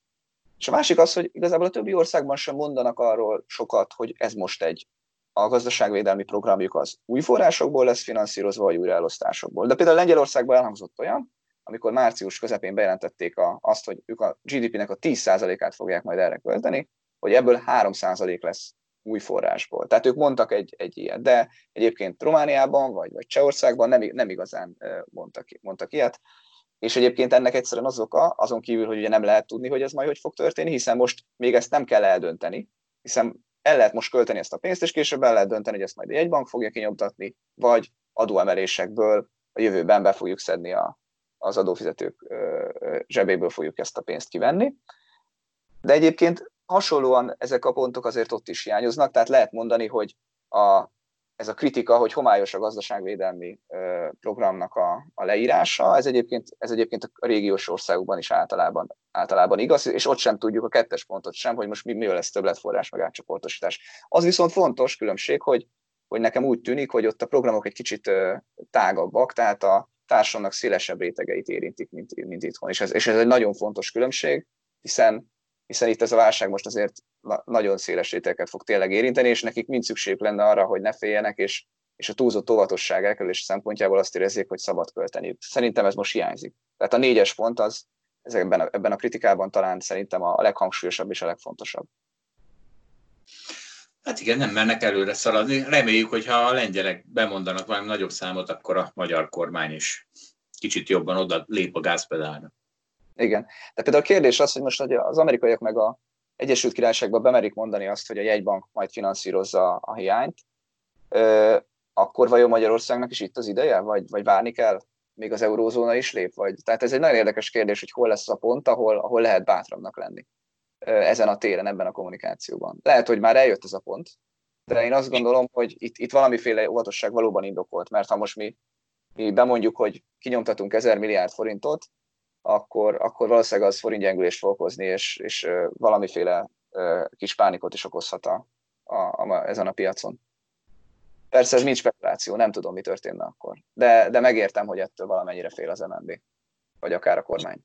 És a másik az, hogy igazából a többi országban sem mondanak arról sokat, hogy ez most egy a gazdaságvédelmi programjuk az új forrásokból lesz finanszírozva, vagy újraelosztásokból. De például Lengyelországban elhangzott olyan, amikor március közepén bejelentették a, azt, hogy ők a GDP-nek a 10%-át fogják majd erre költeni, hogy ebből 3% lesz új forrásból. Tehát ők mondtak egy, egy ilyet, de egyébként Romániában vagy, vagy Csehországban nem, nem igazán mondtak, mondtak ilyet. És egyébként ennek egyszerűen az oka, azon kívül, hogy ugye nem lehet tudni, hogy ez majd hogy fog történni, hiszen most még ezt nem kell eldönteni, hiszen el lehet most költeni ezt a pénzt, és később el lehet dönteni, hogy ezt majd egy bank fogja kinyomtatni, vagy adóemelésekből a jövőben be fogjuk szedni a, az adófizetők zsebéből fogjuk ezt a pénzt kivenni. De egyébként hasonlóan ezek a pontok azért ott is hiányoznak, tehát lehet mondani, hogy a, ez a kritika, hogy homályos a gazdaságvédelmi programnak a, a leírása, ez egyébként, ez egyébként a régiós országokban is általában, általában igaz, és ott sem tudjuk a kettes pontot sem, hogy most mi, mi lesz többletforrás, meg átcsoportosítás. Az viszont fontos különbség, hogy, hogy nekem úgy tűnik, hogy ott a programok egy kicsit tágabbak, tehát a társadalomnak szélesebb rétegeit érintik, mint, mint itthon. És ez, és ez egy nagyon fontos különbség, hiszen hiszen itt ez a válság most azért nagyon széles rétegeket fog tényleg érinteni, és nekik mind szükség lenne arra, hogy ne féljenek, és, és a túlzott óvatosság elkerülés szempontjából azt érezzék, hogy szabad költeni. Szerintem ez most hiányzik. Tehát a négyes pont az ebben a, ebben a kritikában talán szerintem a leghangsúlyosabb és a legfontosabb. Hát igen, nem mernek előre szaladni. Reméljük, hogy ha a lengyelek bemondanak valami nagyobb számot, akkor a magyar kormány is kicsit jobban oda lép a gázpedálra. Igen. De például a kérdés az, hogy most hogy az amerikaiak meg a Egyesült Királyságban bemerik mondani azt, hogy a jegybank majd finanszírozza a hiányt, akkor vajon Magyarországnak is itt az ideje, vagy, vagy várni kell, még az eurózóna is lép? Vagy... Tehát ez egy nagyon érdekes kérdés, hogy hol lesz a pont, ahol, ahol lehet bátrabbnak lenni ezen a téren, ebben a kommunikációban. Lehet, hogy már eljött ez a pont, de én azt gondolom, hogy itt, itt valamiféle óvatosság valóban indokolt, mert ha most mi, mi bemondjuk, hogy kinyomtatunk 1000 milliárd forintot, akkor, akkor valószínűleg az forintgyengülést fog okozni, és, és valamiféle kis pánikot is okozhat a, a, a, ezen a piacon. Persze ez mind spekuláció, nem tudom, mi történne akkor. De, de megértem, hogy ettől valamennyire fél az MNB, vagy akár a kormány.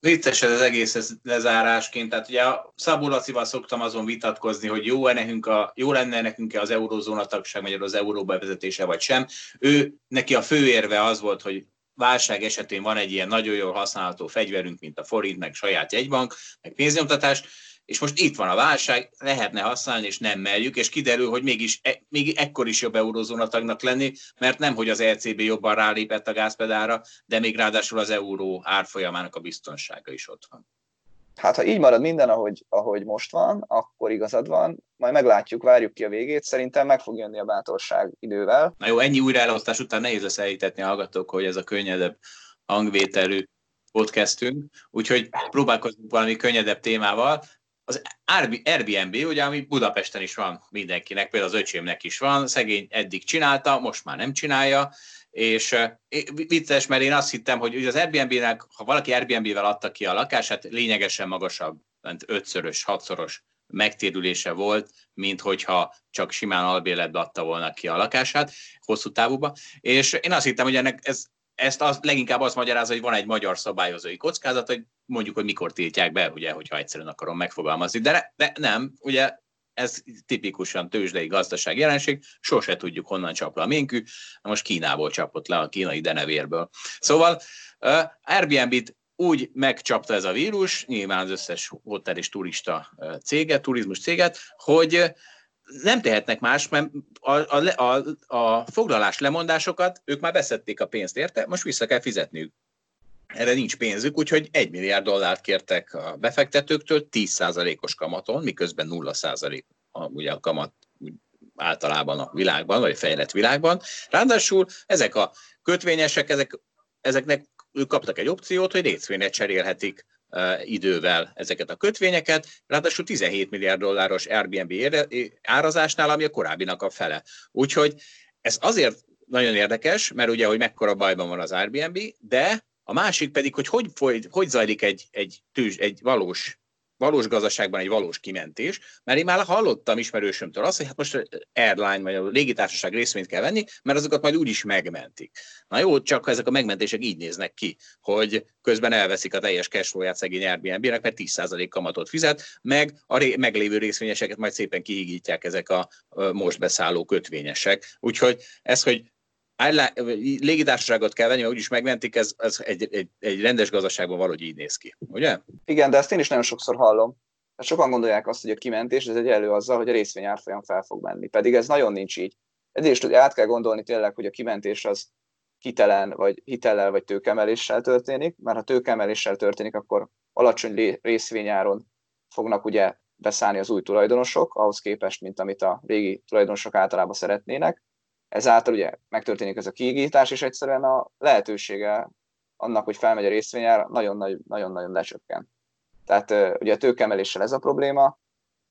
Vicces ez az egész ez lezárásként, tehát ugye a Szabó Lacival szoktam azon vitatkozni, hogy jó, -e nekünk a, jó lenne nekünk az eurózóna tagság, vagy az euróba vezetése, vagy sem. Ő, neki a fő érve az volt, hogy válság esetén van egy ilyen nagyon jól használható fegyverünk, mint a forint, meg saját jegybank, meg pénznyomtatás, és most itt van a válság, lehetne használni, és nem merjük, és kiderül, hogy mégis e, még ekkor is jobb eurózóna tagnak lenni, mert nem, hogy az ECB jobban rálépett a gázpedára, de még ráadásul az euró árfolyamának a biztonsága is ott van. Hát ha így marad minden, ahogy, ahogy most van, akkor igazad van, majd meglátjuk, várjuk ki a végét, szerintem meg fog jönni a bátorság idővel. Na jó, ennyi újraelosztás után nehéz lesz elhitetni a hallgatók, hogy ez a könnyedebb hangvételű podcastünk, úgyhogy próbálkozunk valami könnyedebb témával. Az Airbnb, ugye, ami Budapesten is van mindenkinek, például az öcsémnek is van, szegény eddig csinálta, most már nem csinálja, és vicces, mert én azt hittem, hogy az Airbnb-nek, ha valaki Airbnb-vel adta ki a lakását, lényegesen magasabb, mint ötszörös, hatszoros megtérülése volt, mint hogyha csak simán albéletbe adta volna ki a lakását hosszú távúba. És én azt hittem, hogy ennek ez ezt az, leginkább azt magyarázza, hogy van egy magyar szabályozói kockázat, hogy mondjuk, hogy mikor tiltják be, ugye, hogyha egyszerűen akarom megfogalmazni. De, de nem, ugye ez tipikusan tőzsdei gazdaság jelenség, sose tudjuk, honnan csap le a ménkű, most Kínából csapott le a kínai denevérből. Szóval Airbnb-t úgy megcsapta ez a vírus, nyilván az összes hotel és turista céget, turizmus céget, hogy nem tehetnek más, mert a, a, a, a foglalás lemondásokat ők már beszették a pénzt érte, most vissza kell fizetniük. Erre nincs pénzük, úgyhogy 1 milliárd dollárt kértek a befektetőktől 10%-os kamaton, miközben 0% a, ugye a kamat általában a világban, vagy a fejlett világban. Ráadásul ezek a kötvényesek, ezek, ezeknek ők kaptak egy opciót, hogy részvényre cserélhetik idővel ezeket a kötvényeket, ráadásul 17 milliárd dolláros Airbnb árazásnál, ami a korábbinak a fele. Úgyhogy ez azért nagyon érdekes, mert ugye, hogy mekkora bajban van az Airbnb, de a másik pedig, hogy hogy, hogy, hogy zajlik egy, egy, tűz, egy valós valós gazdaságban egy valós kimentés, mert én már hallottam ismerősömtől azt, hogy hát most airline vagy a légitársaság részvényt kell venni, mert azokat majd úgyis megmentik. Na jó, csak ezek a megmentések így néznek ki, hogy közben elveszik a teljes cashflow-ját szegény Airbnb-nek, mert 10% kamatot fizet, meg a ré- meglévő részvényeseket majd szépen kihigítják ezek a most beszálló kötvényesek. Úgyhogy ez, hogy légitársaságot kell venni, mert úgyis megmentik, ez, ez egy, egy, egy rendes gazdaságban valahogy így néz ki, ugye? Igen, de ezt én is nagyon sokszor hallom. Mert sokan gondolják azt, hogy a kimentés ez egy elő azzal, hogy a részvény árfolyam fel fog menni. Pedig ez nagyon nincs így. Ezért is át kell gondolni tényleg, hogy a kimentés az hitelen, vagy hitellel, vagy tőkemeléssel történik, mert ha tőkemeléssel történik, akkor alacsony részvényáron fognak ugye beszállni az új tulajdonosok, ahhoz képest, mint amit a régi tulajdonosok általában szeretnének ezáltal ugye megtörténik ez a kiigítás, és egyszerűen a lehetősége annak, hogy felmegy a részvényár, nagyon-nagyon lecsökken. Tehát ugye a tőkemeléssel ez a probléma,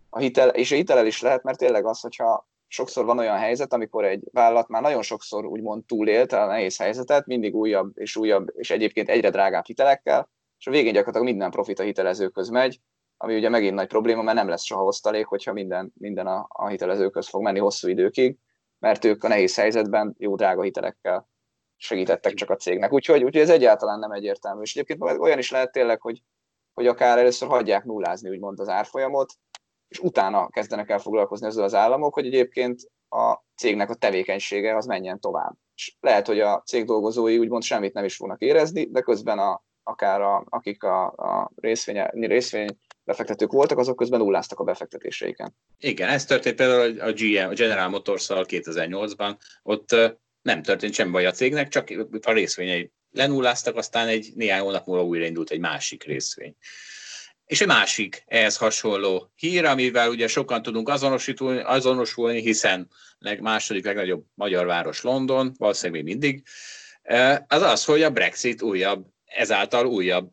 a hitel, és a hitelel is lehet, mert tényleg az, hogyha sokszor van olyan helyzet, amikor egy vállalat már nagyon sokszor úgymond túlélt a nehéz helyzetet, mindig újabb és újabb, és egyébként egyre drágább hitelekkel, és a végén gyakorlatilag minden profit a hitelezőköz megy, ami ugye megint nagy probléma, mert nem lesz soha osztalék, hogyha minden, minden a, a hitelezőköz fog menni hosszú időkig mert ők a nehéz helyzetben jó drága hitelekkel segítettek csak a cégnek. Úgyhogy, úgyhogy ez egyáltalán nem egyértelmű. És egyébként olyan is lehet tényleg, hogy, hogy akár először hagyják nullázni, úgymond az árfolyamot, és utána kezdenek el foglalkozni ezzel az államok, hogy egyébként a cégnek a tevékenysége az menjen tovább. És lehet, hogy a cég dolgozói úgymond semmit nem is fognak érezni, de közben a, akár a, akik a, a részvény, részvény befektetők voltak, azok közben nulláztak a befektetéseiken. Igen, ez történt például a GM, a General Motors-szal 2008-ban, ott nem történt semmi baj a cégnek, csak a részvényei lenulláztak, aztán egy néhány hónap múlva újraindult egy másik részvény. És egy másik ehhez hasonló hír, amivel ugye sokan tudunk azonosítani, azonosulni, hiszen leg, második legnagyobb magyar város London, valószínűleg még mindig, az az, hogy a Brexit újabb ezáltal újabb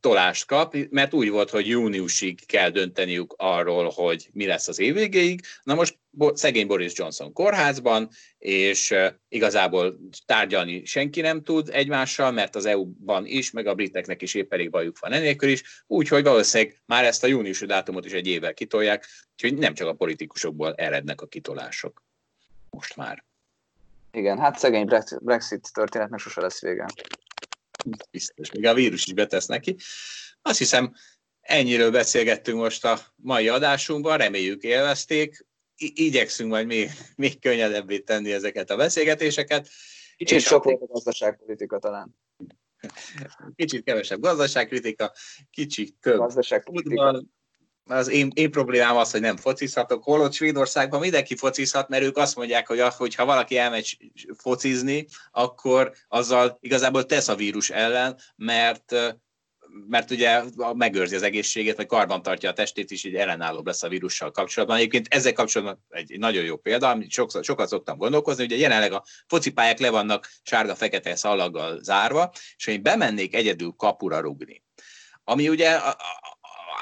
tolást kap, mert úgy volt, hogy júniusig kell dönteniük arról, hogy mi lesz az év végéig. Na most szegény Boris Johnson kórházban, és igazából tárgyalni senki nem tud egymással, mert az EU-ban is, meg a briteknek is épp elég bajuk van enélkül is, úgyhogy valószínűleg már ezt a júniusi dátumot is egy évvel kitolják, úgyhogy nem csak a politikusokból erednek a kitolások. Most már. Igen, hát szegény Brexit történetnek sose lesz vége biztos, még a vírus is betesz neki. Azt hiszem, ennyiről beszélgettünk most a mai adásunkban, reméljük élvezték, I- igyekszünk majd még, még könnyedebbé tenni ezeket a beszélgetéseket. Kicsit sok volt a gazdaságpolitika talán. Kicsit kevesebb gazdaságkritika, kicsit több gazdaságpolitika. Az én, én problémám az, hogy nem focizhatok, holott Svédországban mindenki focizhat, mert ők azt mondják, hogy ha valaki elmegy focizni, akkor azzal igazából tesz a vírus ellen, mert mert ugye megőrzi az egészségét, vagy karban tartja a testét is, így ellenállóbb lesz a vírussal kapcsolatban. Egyébként ezzel kapcsolatban egy nagyon jó példa, amit sokszor, sokat szoktam gondolkozni, ugye jelenleg a focipályák le vannak sárga-fekete szalaggal zárva, és én bemennék egyedül kapura rugni. Ami ugye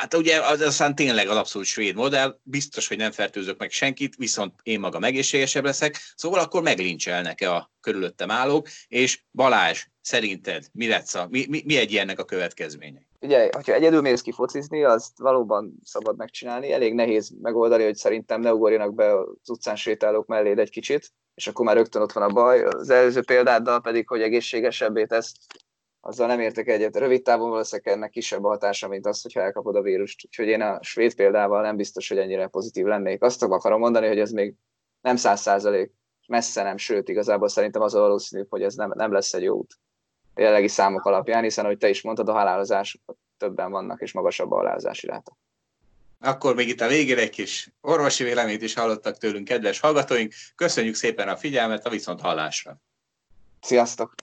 Hát ugye az aztán tényleg az abszolút svéd modell, biztos, hogy nem fertőzök meg senkit, viszont én maga egészségesebb leszek, szóval akkor meglincselnek-e a körülöttem állók, és Balázs, szerinted mi lesz a, mi, mi, mi egy ilyennek a következménye? Ugye, hogyha egyedül mész ki focizni, azt valóban szabad megcsinálni, elég nehéz megoldani, hogy szerintem ne ugorjanak be az utcán sétálók mellé egy kicsit, és akkor már rögtön ott van a baj. Az előző példáddal pedig, hogy egészségesebbé tesz, azzal nem értek egyet. Rövid távon valószínűleg ennek kisebb a hatása, mint az, hogyha elkapod a vírust. Úgyhogy én a svéd példával nem biztos, hogy ennyire pozitív lennék. Azt akarom mondani, hogy ez még nem száz százalék, messze nem, sőt, igazából szerintem az a valószínű, hogy ez nem, nem lesz egy jó út. A jelenlegi számok alapján, hiszen, ahogy te is mondtad, a halálozások többen vannak, és magasabb a halálozási ráta. Akkor még itt a végére egy kis orvosi véleményt is hallottak tőlünk, kedves hallgatóink. Köszönjük szépen a figyelmet, a viszont hallásra. Sziasztok!